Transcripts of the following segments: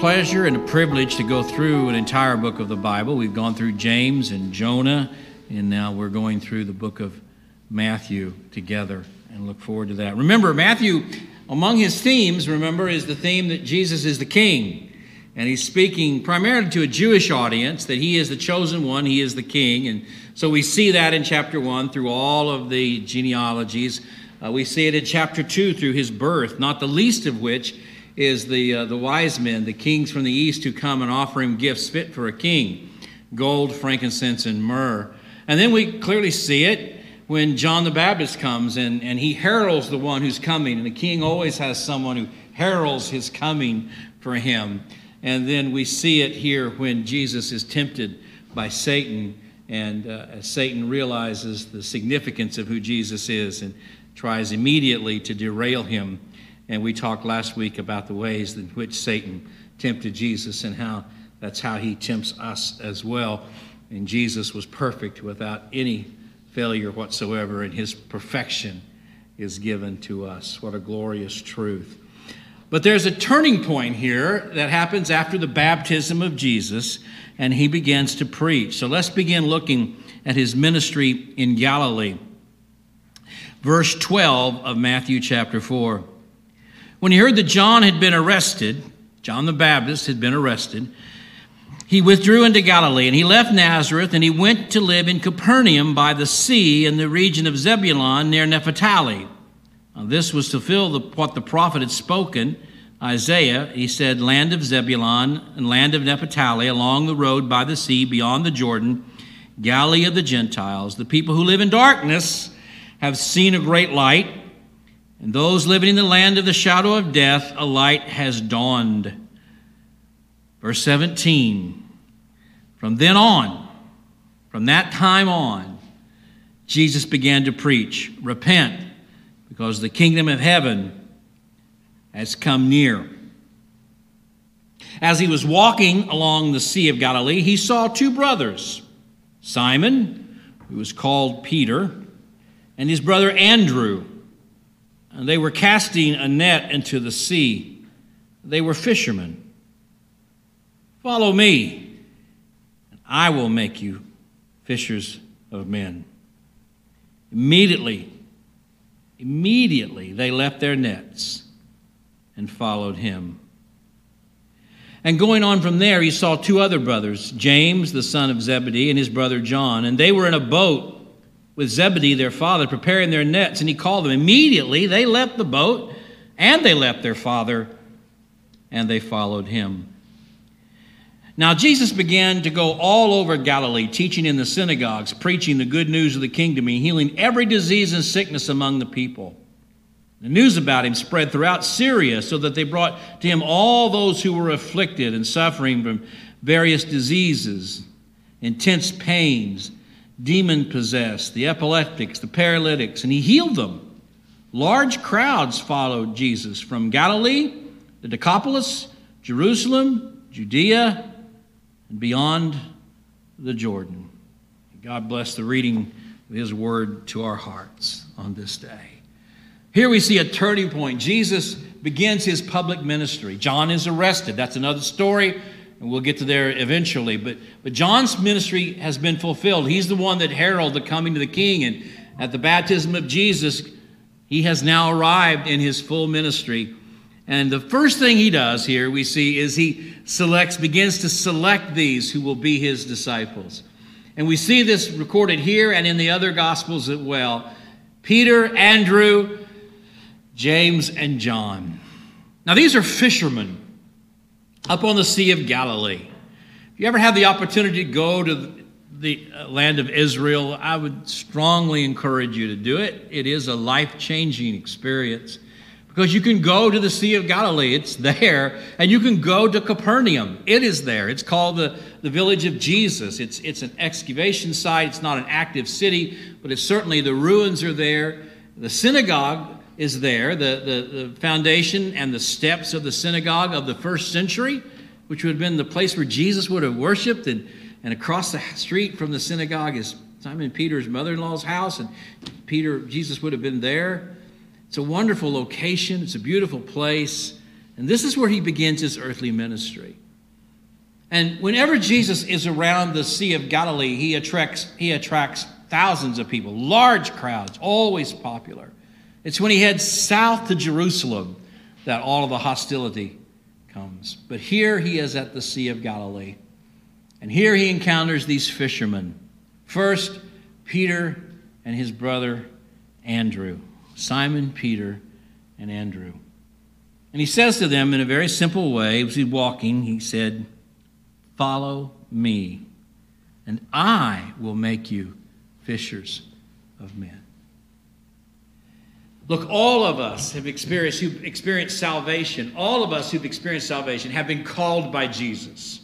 pleasure and a privilege to go through an entire book of the Bible. We've gone through James and Jonah, and now we're going through the book of Matthew together and look forward to that. Remember, Matthew, among his themes, remember, is the theme that Jesus is the king. And he's speaking primarily to a Jewish audience that he is the chosen one, he is the king. And so we see that in chapter 1 through all of the genealogies. Uh, we see it in chapter 2 through his birth, not the least of which is the, uh, the wise men, the kings from the east who come and offer him gifts fit for a king gold, frankincense, and myrrh. And then we clearly see it when John the Baptist comes and, and he heralds the one who's coming. And the king always has someone who heralds his coming for him. And then we see it here when Jesus is tempted by Satan. And uh, Satan realizes the significance of who Jesus is and tries immediately to derail him and we talked last week about the ways in which Satan tempted Jesus and how that's how he tempts us as well. And Jesus was perfect without any failure whatsoever, and his perfection is given to us. What a glorious truth. But there's a turning point here that happens after the baptism of Jesus, and he begins to preach. So let's begin looking at his ministry in Galilee. Verse 12 of Matthew chapter 4. When he heard that John had been arrested, John the Baptist had been arrested, he withdrew into Galilee and he left Nazareth and he went to live in Capernaum by the sea in the region of Zebulun near Naphtali. Now, this was to fulfill the, what the prophet had spoken. Isaiah, he said, Land of Zebulun and land of Naphtali, along the road by the sea beyond the Jordan, Galilee of the Gentiles. The people who live in darkness have seen a great light. And those living in the land of the shadow of death, a light has dawned. Verse 17 From then on, from that time on, Jesus began to preach Repent, because the kingdom of heaven has come near. As he was walking along the Sea of Galilee, he saw two brothers Simon, who was called Peter, and his brother Andrew and they were casting a net into the sea. They were fishermen. Follow me, and I will make you fishers of men. Immediately, immediately they left their nets and followed him. And going on from there, he saw two other brothers, James, the son of Zebedee, and his brother John, and they were in a boat with Zebedee, their father, preparing their nets, and he called them. Immediately they left the boat and they left their father and they followed him. Now, Jesus began to go all over Galilee, teaching in the synagogues, preaching the good news of the kingdom, and healing every disease and sickness among the people. The news about him spread throughout Syria, so that they brought to him all those who were afflicted and suffering from various diseases, intense pains demon possessed, the epileptics, the paralytics, and he healed them. Large crowds followed Jesus from Galilee, the Decapolis, Jerusalem, Judea, and beyond the Jordan. God bless the reading of his word to our hearts on this day. Here we see a turning point. Jesus begins his public ministry. John is arrested. That's another story and we'll get to there eventually. But, but John's ministry has been fulfilled. He's the one that heralded the coming of the king. And at the baptism of Jesus, he has now arrived in his full ministry. And the first thing he does here, we see, is he selects, begins to select these who will be his disciples. And we see this recorded here and in the other gospels as well. Peter, Andrew, James, and John. Now, these are fishermen up on the Sea of Galilee. If you ever have the opportunity to go to the uh, land of Israel, I would strongly encourage you to do it. It is a life changing experience because you can go to the Sea of Galilee, it's there, and you can go to Capernaum, it is there. It's called the, the village of Jesus. It's, it's an excavation site, it's not an active city, but it's certainly the ruins are there. The synagogue is there, the, the, the foundation and the steps of the synagogue of the first century, which would have been the place where Jesus would have worshiped. And, and across the street from the synagogue is Simon Peter's mother in law's house, and Peter, Jesus would have been there. It's a wonderful location, it's a beautiful place. And this is where he begins his earthly ministry. And whenever Jesus is around the Sea of Galilee, he attracts, he attracts thousands of people, large crowds, always popular. It's when he heads south to Jerusalem that all of the hostility comes. But here he is at the Sea of Galilee. And here he encounters these fishermen. First, Peter and his brother Andrew. Simon, Peter, and Andrew. And he says to them in a very simple way, as he's walking, he said, Follow me, and I will make you fishers of men. Look, all of us have experienced who've experienced salvation, all of us who've experienced salvation have been called by Jesus.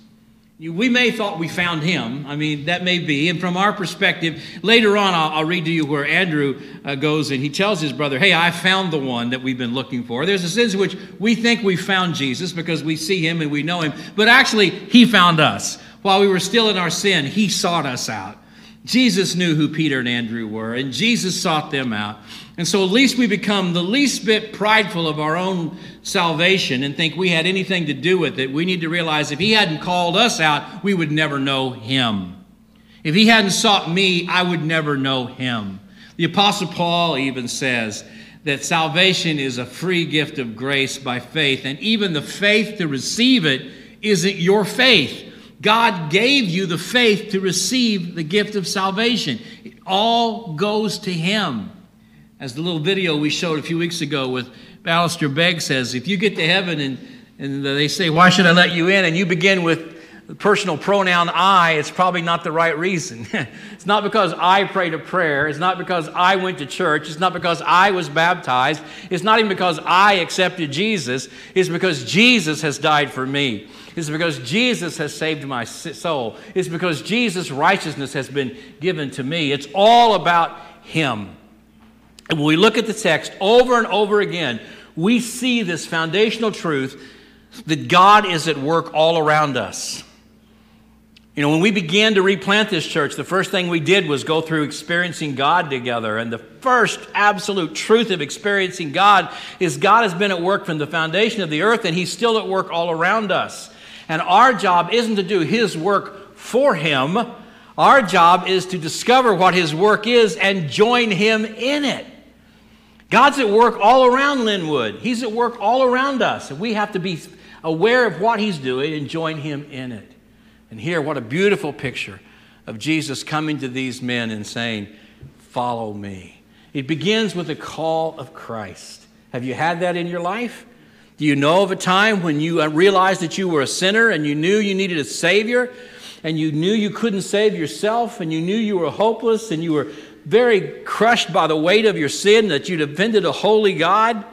We may thought we found him. I mean, that may be. And from our perspective, later on, I'll, I'll read to you where Andrew uh, goes and he tells his brother, Hey, I found the one that we've been looking for. There's a sense in which we think we found Jesus because we see him and we know him, but actually, he found us. While we were still in our sin, he sought us out. Jesus knew who Peter and Andrew were, and Jesus sought them out. And so, at least we become the least bit prideful of our own salvation and think we had anything to do with it. We need to realize if He hadn't called us out, we would never know Him. If He hadn't sought me, I would never know Him. The Apostle Paul even says that salvation is a free gift of grace by faith, and even the faith to receive it isn't your faith. God gave you the faith to receive the gift of salvation. It all goes to Him. As the little video we showed a few weeks ago with Alistair Begg says, if you get to heaven and, and they say, Why should I let you in? and you begin with the personal pronoun I, it's probably not the right reason. it's not because I prayed a prayer. It's not because I went to church. It's not because I was baptized. It's not even because I accepted Jesus. It's because Jesus has died for me. It's because Jesus has saved my soul. It's because Jesus' righteousness has been given to me. It's all about Him. And when we look at the text over and over again, we see this foundational truth that God is at work all around us. You know, when we began to replant this church, the first thing we did was go through experiencing God together. And the first absolute truth of experiencing God is God has been at work from the foundation of the earth, and He's still at work all around us. And our job isn't to do His work for Him, our job is to discover what His work is and join Him in it. God's at work all around Linwood, He's at work all around us, and we have to be aware of what He's doing and join Him in it. And here, what a beautiful picture of Jesus coming to these men and saying, Follow me. It begins with the call of Christ. Have you had that in your life? Do you know of a time when you uh, realized that you were a sinner and you knew you needed a Savior and you knew you couldn't save yourself and you knew you were hopeless and you were very crushed by the weight of your sin, that you'd offended a holy God?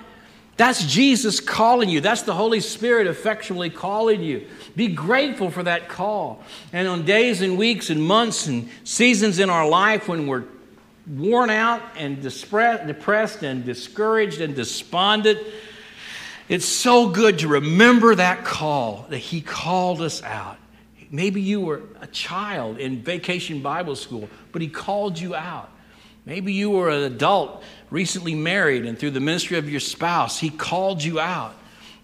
That's Jesus calling you. That's the Holy Spirit effectually calling you. Be grateful for that call. And on days and weeks and months and seasons in our life when we're worn out and depressed and discouraged and despondent, it's so good to remember that call that He called us out. Maybe you were a child in vacation Bible school, but He called you out. Maybe you were an adult recently married, and through the ministry of your spouse, He called you out.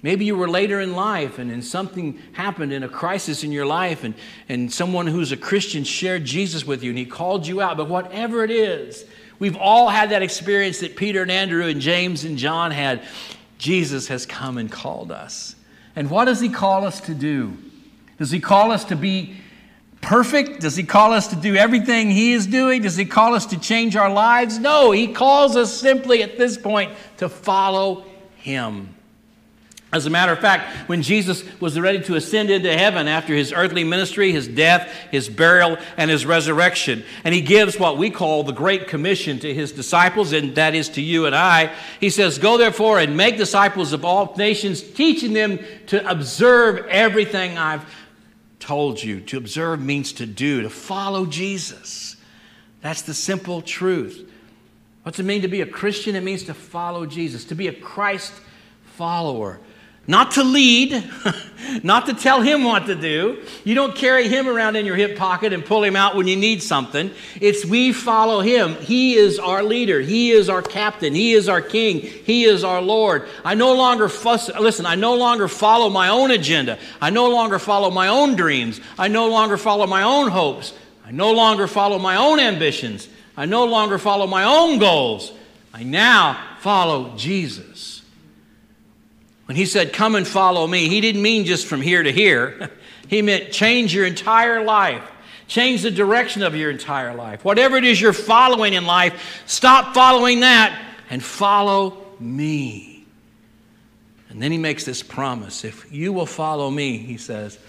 Maybe you were later in life and, and something happened in a crisis in your life, and, and someone who's a Christian shared Jesus with you and he called you out. But whatever it is, we've all had that experience that Peter and Andrew and James and John had. Jesus has come and called us. And what does he call us to do? Does he call us to be perfect? Does he call us to do everything he is doing? Does he call us to change our lives? No, he calls us simply at this point to follow him. As a matter of fact, when Jesus was ready to ascend into heaven after his earthly ministry, his death, his burial, and his resurrection, and he gives what we call the Great Commission to his disciples, and that is to you and I, he says, Go therefore and make disciples of all nations, teaching them to observe everything I've told you. To observe means to do, to follow Jesus. That's the simple truth. What's it mean to be a Christian? It means to follow Jesus, to be a Christ follower. Not to lead, not to tell him what to do. You don't carry him around in your hip pocket and pull him out when you need something. It's we follow him. He is our leader, he is our captain, he is our king, he is our Lord. I no longer fuss, listen, I no longer follow my own agenda. I no longer follow my own dreams. I no longer follow my own hopes. I no longer follow my own ambitions. I no longer follow my own goals. I now follow Jesus. When he said, Come and follow me, he didn't mean just from here to here. He meant change your entire life, change the direction of your entire life. Whatever it is you're following in life, stop following that and follow me. And then he makes this promise if you will follow me, he says,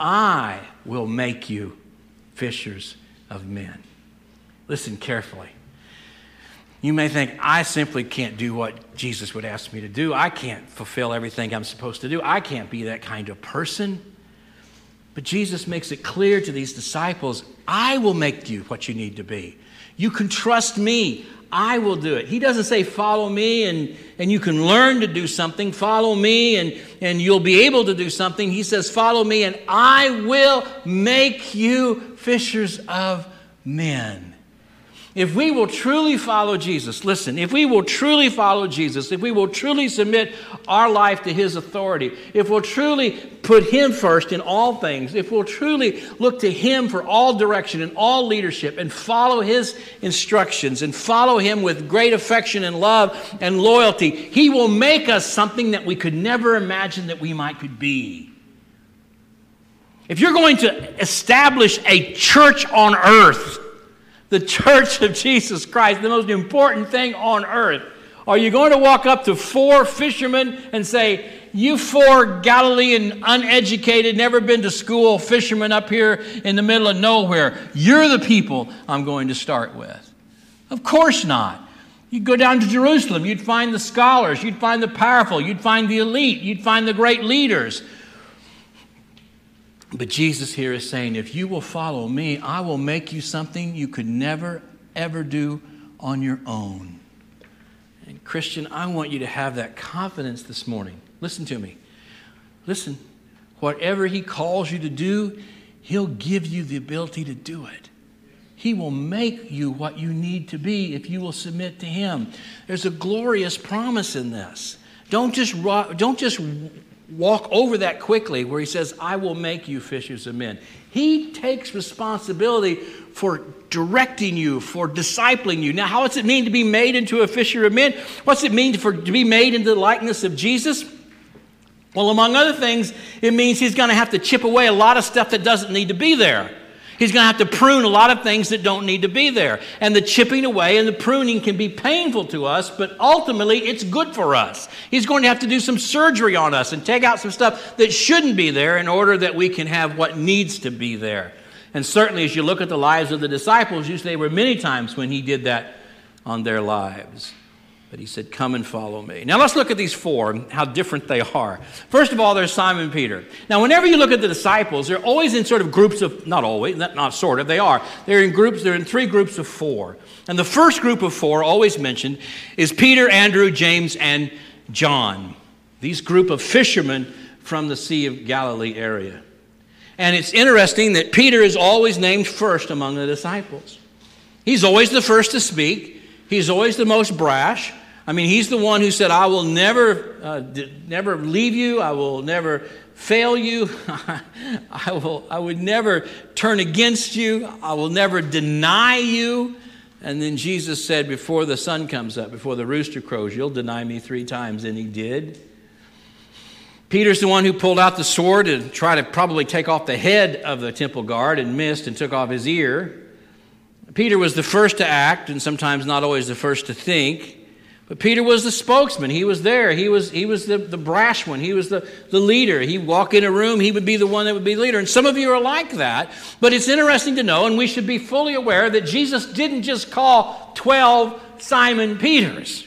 I will make you fishers of men. Listen carefully. You may think, I simply can't do what Jesus would ask me to do. I can't fulfill everything I'm supposed to do. I can't be that kind of person. But Jesus makes it clear to these disciples I will make you what you need to be. You can trust me. I will do it. He doesn't say, follow me and, and you can learn to do something. Follow me and, and you'll be able to do something. He says, follow me and I will make you fishers of men. If we will truly follow Jesus, listen, if we will truly follow Jesus, if we will truly submit our life to His authority, if we'll truly put Him first in all things, if we'll truly look to Him for all direction and all leadership and follow His instructions and follow Him with great affection and love and loyalty, He will make us something that we could never imagine that we might could be. If you're going to establish a church on earth, the church of Jesus Christ, the most important thing on earth. Are you going to walk up to four fishermen and say, You four Galilean, uneducated, never been to school fishermen up here in the middle of nowhere, you're the people I'm going to start with? Of course not. You'd go down to Jerusalem, you'd find the scholars, you'd find the powerful, you'd find the elite, you'd find the great leaders. But Jesus here is saying, if you will follow me, I will make you something you could never, ever do on your own. And Christian, I want you to have that confidence this morning. Listen to me. Listen, whatever He calls you to do, He'll give you the ability to do it. He will make you what you need to be if you will submit to Him. There's a glorious promise in this. Don't just, don't just walk over that quickly where he says, I will make you fishers of men. He takes responsibility for directing you, for discipling you. Now, how does it mean to be made into a fisher of men? What's it mean for, to be made into the likeness of Jesus? Well, among other things, it means he's going to have to chip away a lot of stuff that doesn't need to be there. He's going to have to prune a lot of things that don't need to be there. And the chipping away and the pruning can be painful to us, but ultimately it's good for us. He's going to have to do some surgery on us and take out some stuff that shouldn't be there in order that we can have what needs to be there. And certainly, as you look at the lives of the disciples, you see there were many times when he did that on their lives. But he said, Come and follow me. Now let's look at these four, how different they are. First of all, there's Simon Peter. Now, whenever you look at the disciples, they're always in sort of groups of, not always, not, not sort of, they are. They're in groups, they're in three groups of four. And the first group of four, always mentioned, is Peter, Andrew, James, and John. These group of fishermen from the Sea of Galilee area. And it's interesting that Peter is always named first among the disciples. He's always the first to speak. He's always the most brash. I mean, he's the one who said, I will never, uh, d- never leave you. I will never fail you. I, will, I would never turn against you. I will never deny you. And then Jesus said, Before the sun comes up, before the rooster crows, you'll deny me three times. And he did. Peter's the one who pulled out the sword to try to probably take off the head of the temple guard and missed and took off his ear. Peter was the first to act and sometimes not always the first to think. But Peter was the spokesman. He was there. He was, he was the, the brash one. He was the, the leader. He'd walk in a room, he would be the one that would be leader. And some of you are like that. But it's interesting to know, and we should be fully aware, that Jesus didn't just call 12 Simon Peters.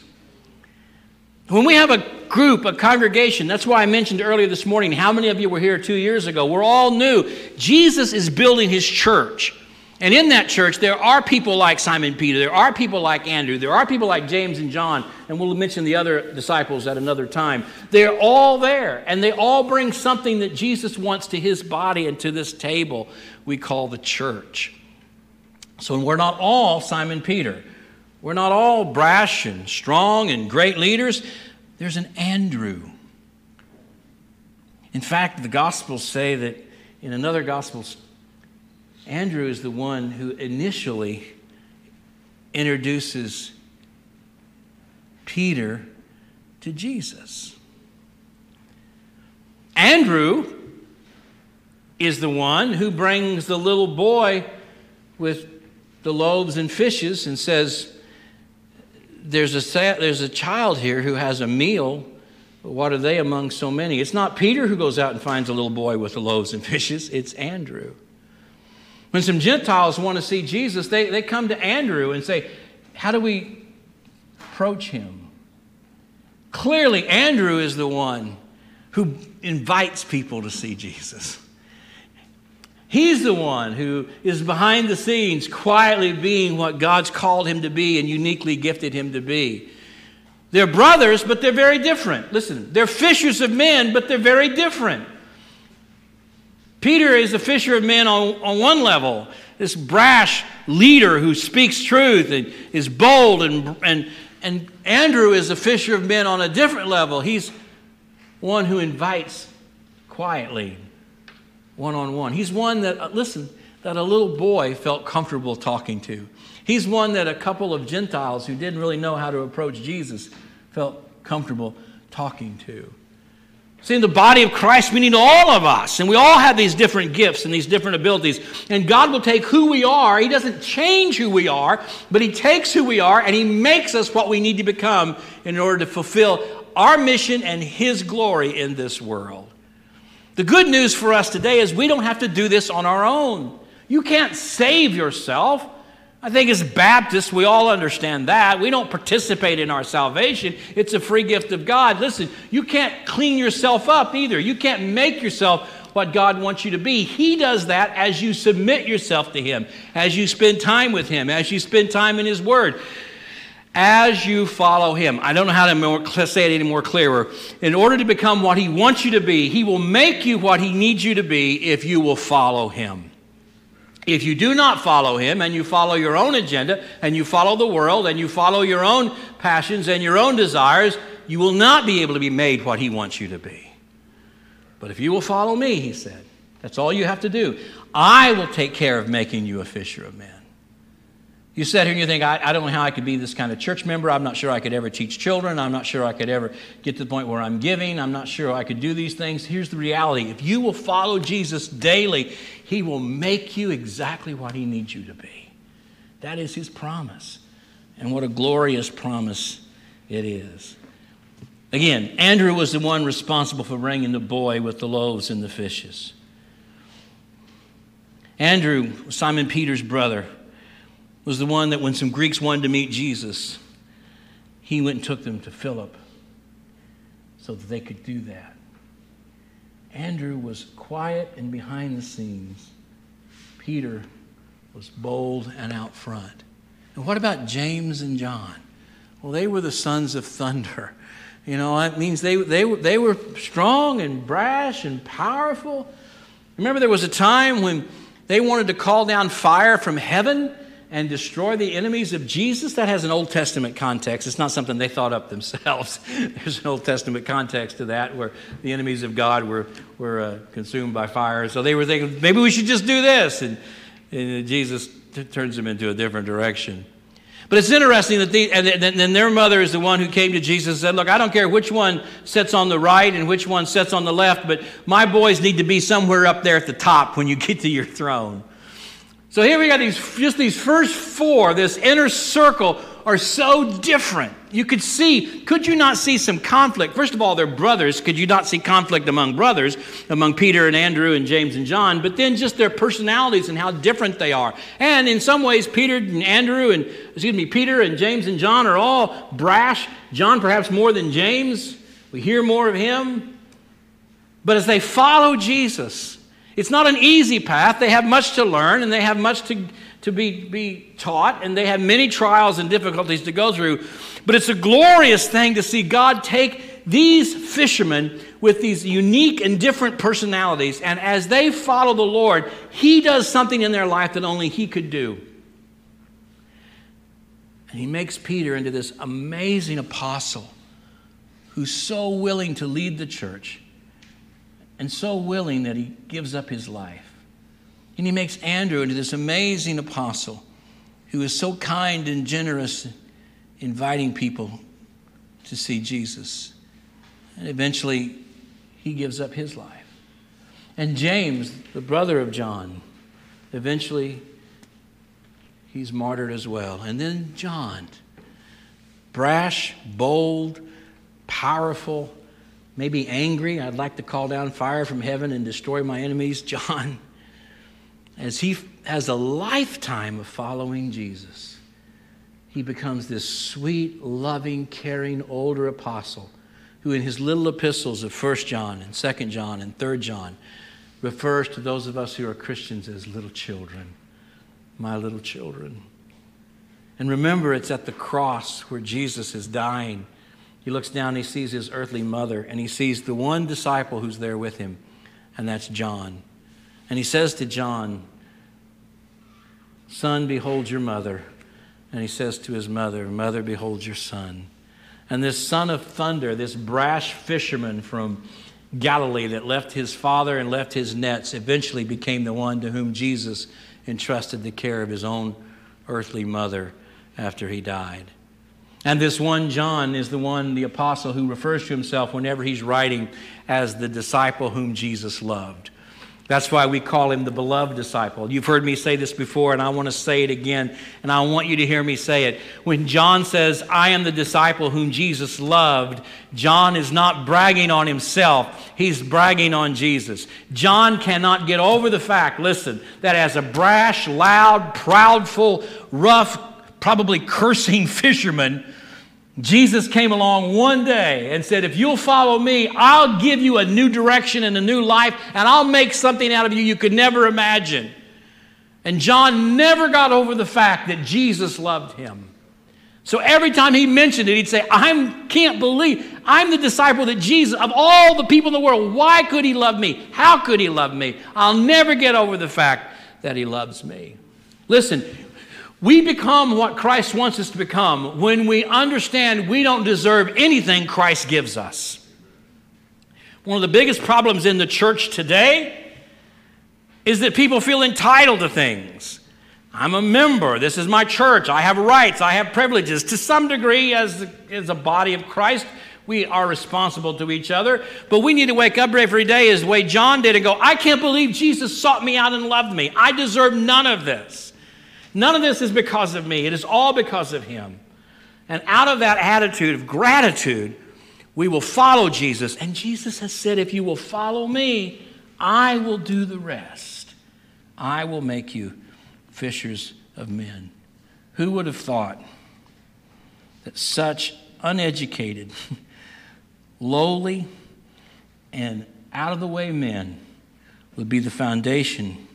When we have a group, a congregation, that's why I mentioned earlier this morning how many of you were here two years ago. We're all new. Jesus is building his church. And in that church, there are people like Simon Peter, there are people like Andrew, there are people like James and John, and we'll mention the other disciples at another time. They're all there, and they all bring something that Jesus wants to his body and to this table we call the church. So we're not all Simon Peter. We're not all brash and strong and great leaders. There's an Andrew. In fact, the Gospels say that in another Gospel Andrew is the one who initially introduces Peter to Jesus. Andrew is the one who brings the little boy with the loaves and fishes and says, there's a, there's a child here who has a meal. What are they among so many? It's not Peter who goes out and finds a little boy with the loaves and fishes, it's Andrew. When some Gentiles want to see Jesus, they, they come to Andrew and say, How do we approach him? Clearly, Andrew is the one who invites people to see Jesus. He's the one who is behind the scenes, quietly being what God's called him to be and uniquely gifted him to be. They're brothers, but they're very different. Listen, they're fishers of men, but they're very different. Peter is a fisher of men on, on one level, this brash leader who speaks truth and is bold, and, and, and Andrew is a fisher of men on a different level. He's one who invites quietly, one on one. He's one that, uh, listen, that a little boy felt comfortable talking to. He's one that a couple of Gentiles who didn't really know how to approach Jesus felt comfortable talking to. See, in the body of Christ, we need all of us, and we all have these different gifts and these different abilities. And God will take who we are. He doesn't change who we are, but He takes who we are and He makes us what we need to become in order to fulfill our mission and His glory in this world. The good news for us today is we don't have to do this on our own. You can't save yourself. I think as Baptists, we all understand that. We don't participate in our salvation, it's a free gift of God. Listen, you can't clean yourself up either. You can't make yourself what God wants you to be. He does that as you submit yourself to Him, as you spend time with Him, as you spend time in His Word. As you follow him, I don't know how to more, say it any more clearer. In order to become what he wants you to be, he will make you what he needs you to be if you will follow him. If you do not follow him and you follow your own agenda and you follow the world and you follow your own passions and your own desires, you will not be able to be made what he wants you to be. But if you will follow me, he said, that's all you have to do. I will take care of making you a fisher of men. You sit here and you think, I, I, don't know how I could be this kind of church member. I'm not sure I could ever teach children. I'm not sure I could ever get to the point where I'm giving. I'm not sure I could do these things. Here's the reality if you will follow Jesus daily, he will make you exactly what he needs you to be. That is his promise. And what a glorious promise it is. Again, Andrew was the one responsible for bringing the boy with the loaves and the fishes. Andrew, Simon Peter's brother, was the one that when some Greeks wanted to meet Jesus, he went and took them to Philip so that they could do that. Andrew was quiet and behind the scenes. Peter was bold and out front. And what about James and John? Well, they were the sons of thunder. You know, that means they, they, they were strong and brash and powerful. Remember, there was a time when they wanted to call down fire from heaven and destroy the enemies of Jesus, that has an Old Testament context. It's not something they thought up themselves. There's an Old Testament context to that where the enemies of God were, were uh, consumed by fire. So they were thinking, maybe we should just do this. And, and Jesus t- turns them into a different direction. But it's interesting that the, and then their mother is the one who came to Jesus and said, Look, I don't care which one sits on the right and which one sits on the left, but my boys need to be somewhere up there at the top when you get to your throne. So here we got these, just these first four, this inner circle, are so different. You could see, could you not see some conflict? First of all, they're brothers. Could you not see conflict among brothers, among Peter and Andrew and James and John? But then just their personalities and how different they are. And in some ways, Peter and Andrew and, excuse me, Peter and James and John are all brash. John perhaps more than James. We hear more of him. But as they follow Jesus, It's not an easy path. They have much to learn and they have much to, to be, be taught, and they have many trials and difficulties to go through. But it's a glorious thing to see God take these fishermen with these unique and different personalities, and as they follow the Lord, He does something in their life that only He could do. And He makes Peter into this amazing apostle who's so willing to lead the church and so willing that he gives up his life. And he makes Andrew into this amazing apostle who is so kind and generous, inviting people to see Jesus. And eventually, he gives up his life. And James, the brother of John, eventually he's martyred as well. And then John, brash, bold, powerful, maybe angry. I'd like to call down fire from heaven and destroy my enemies. John, as he has a lifetime of following Jesus, he becomes this sweet, loving, caring older apostle who, in his little epistles of 1 John and 2 John and 3 John, refers to those of us who are Christians as little children. My little children. And remember, it's at the cross where Jesus is dying he looks down, and he sees his earthly mother, and he sees the one disciple who's there with him, and that's John. And he says to John, Son, behold your mother. And he says to his mother, Mother, behold your son. And this son of thunder, this brash fisherman from Galilee that left his father and left his nets, eventually became the one to whom Jesus entrusted the care of his own earthly mother after he died. And this one John is the one, the apostle, who refers to himself whenever he's writing as the disciple whom Jesus loved. That's why we call him the beloved disciple. You've heard me say this before, and I want to say it again, and I want you to hear me say it. When John says, I am the disciple whom Jesus loved, John is not bragging on himself, he's bragging on Jesus. John cannot get over the fact, listen, that as a brash, loud, proudful, rough, probably cursing fisherman, Jesus came along one day and said, If you'll follow me, I'll give you a new direction and a new life, and I'll make something out of you you could never imagine. And John never got over the fact that Jesus loved him. So every time he mentioned it, he'd say, I can't believe I'm the disciple that Jesus, of all the people in the world, why could he love me? How could he love me? I'll never get over the fact that he loves me. Listen, we become what Christ wants us to become when we understand we don't deserve anything Christ gives us. One of the biggest problems in the church today is that people feel entitled to things. I'm a member. This is my church. I have rights. I have privileges. To some degree, as, as a body of Christ, we are responsible to each other. But we need to wake up every day as the way John did and go, I can't believe Jesus sought me out and loved me. I deserve none of this. None of this is because of me, it is all because of Him. And out of that attitude of gratitude, we will follow Jesus. And Jesus has said, If you will follow me, I will do the rest. I will make you fishers of men. Who would have thought that such uneducated, lowly, and out of the way men would be the foundation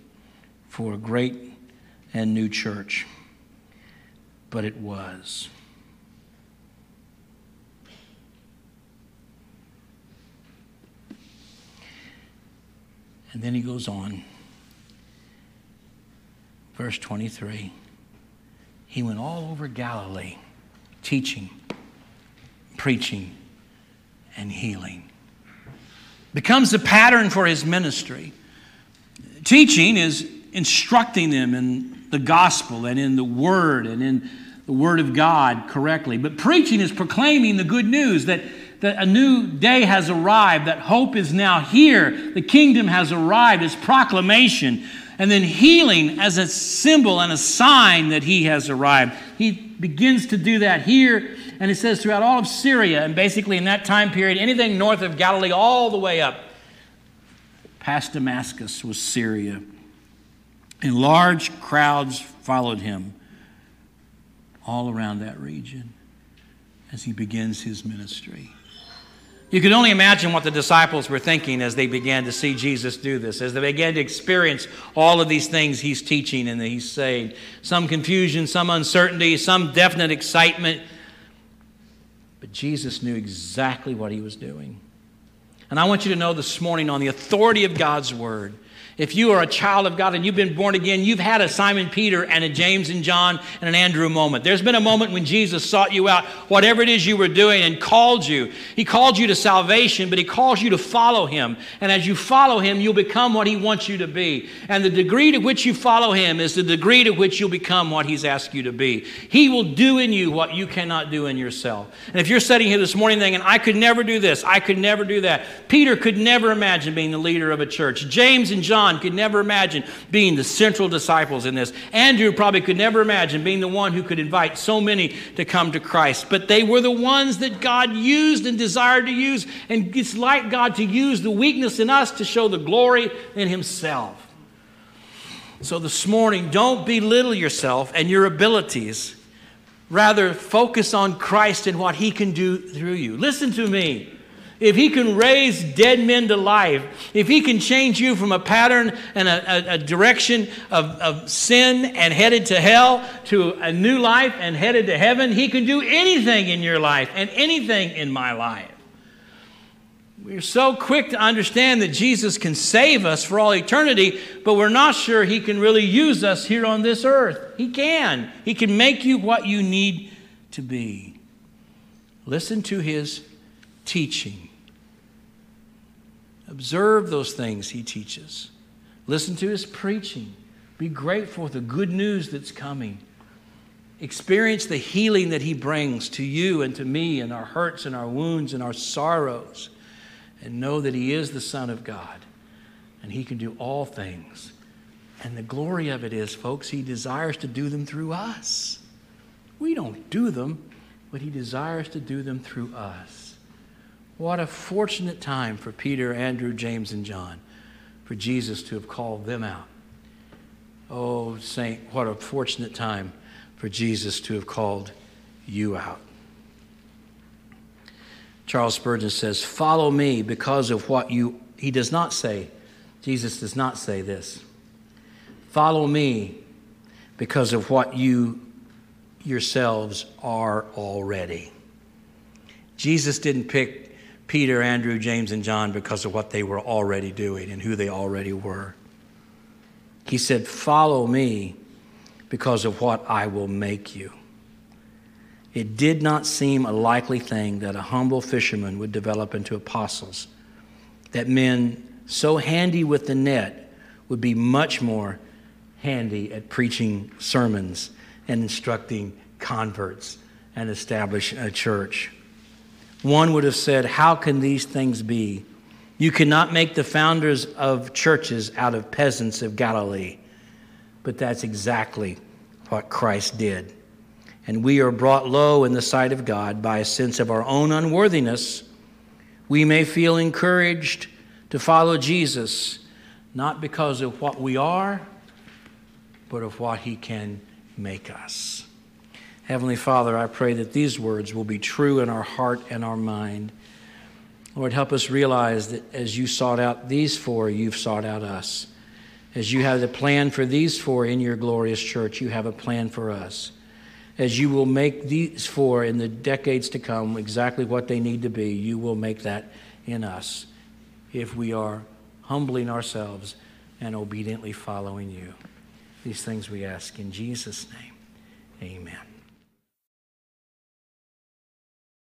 for a great and new church. But it was. And then he goes on. Verse 23 He went all over Galilee, teaching, preaching, and healing. Becomes a pattern for his ministry. Teaching is instructing them in the gospel and in the word and in the word of God correctly. But preaching is proclaiming the good news that, that a new day has arrived, that hope is now here, the kingdom has arrived. It's proclamation. And then healing as a symbol and a sign that he has arrived. He begins to do that here. And it says throughout all of Syria, and basically in that time period, anything north of Galilee, all the way up past Damascus was Syria. And large crowds followed him all around that region as he begins his ministry. You can only imagine what the disciples were thinking as they began to see Jesus do this, as they began to experience all of these things he's teaching and that he's saying. Some confusion, some uncertainty, some definite excitement. But Jesus knew exactly what he was doing. And I want you to know this morning, on the authority of God's word, if you are a child of God and you've been born again, you've had a Simon Peter and a James and John and an Andrew moment. There's been a moment when Jesus sought you out, whatever it is you were doing, and called you. He called you to salvation, but He calls you to follow Him. And as you follow Him, you'll become what He wants you to be. And the degree to which you follow Him is the degree to which you'll become what He's asked you to be. He will do in you what you cannot do in yourself. And if you're sitting here this morning thinking, I could never do this, I could never do that, Peter could never imagine being the leader of a church. James and John John could never imagine being the central disciples in this. Andrew probably could never imagine being the one who could invite so many to come to Christ. But they were the ones that God used and desired to use. And it's like God to use the weakness in us to show the glory in Himself. So this morning, don't belittle yourself and your abilities. Rather, focus on Christ and what He can do through you. Listen to me if he can raise dead men to life, if he can change you from a pattern and a, a, a, direction of, of sin and headed to hell to a new life and headed to heaven, he can do anything in your life and anything in my life. We're so quick to understand that Jesus can save us for all eternity, but we're not sure he can really use us here on this earth. He can. He can make you what you need to be. Listen to his teaching. Observe those things he teaches. Listen to his preaching. Be grateful for the good news that's coming. Experience the healing that he brings to you and to me and our hurts and our wounds and our sorrows. And know that he is the Son of God and he can do all things. And the glory of it is, folks, he desires to do them through us. We don't do them, but he desires to do them through us. What a fortunate time for Peter, Andrew, James, and John for Jesus to have called them out. Oh, Saint, what a fortunate time for Jesus to have called you out. Charles Spurgeon says, Follow me because of what you, he does not say, Jesus does not say this. Follow me because of what you yourselves are already. Jesus didn't pick Peter, Andrew, James, and John because of what they were already doing and who they already were. He said, Follow me because of what I will make you. It did not seem a likely thing that a humble fisherman would develop into apostles, that men so handy with the net would be much more handy at preaching sermons and instructing converts and establish a church. One would have said, How can these things be? You cannot make the founders of churches out of peasants of Galilee. But that's exactly what Christ did. And we are brought low in the sight of God by a sense of our own unworthiness. We may feel encouraged to follow Jesus, not because of what we are, but of what he can make us. Heavenly Father, I pray that these words will be true in our heart and our mind. Lord, help us realize that as you sought out these four, you've sought out us. As you have a plan for these four in your glorious church, you have a plan for us. As you will make these four in the decades to come exactly what they need to be, you will make that in us if we are humbling ourselves and obediently following you. These things we ask in Jesus' name. Amen.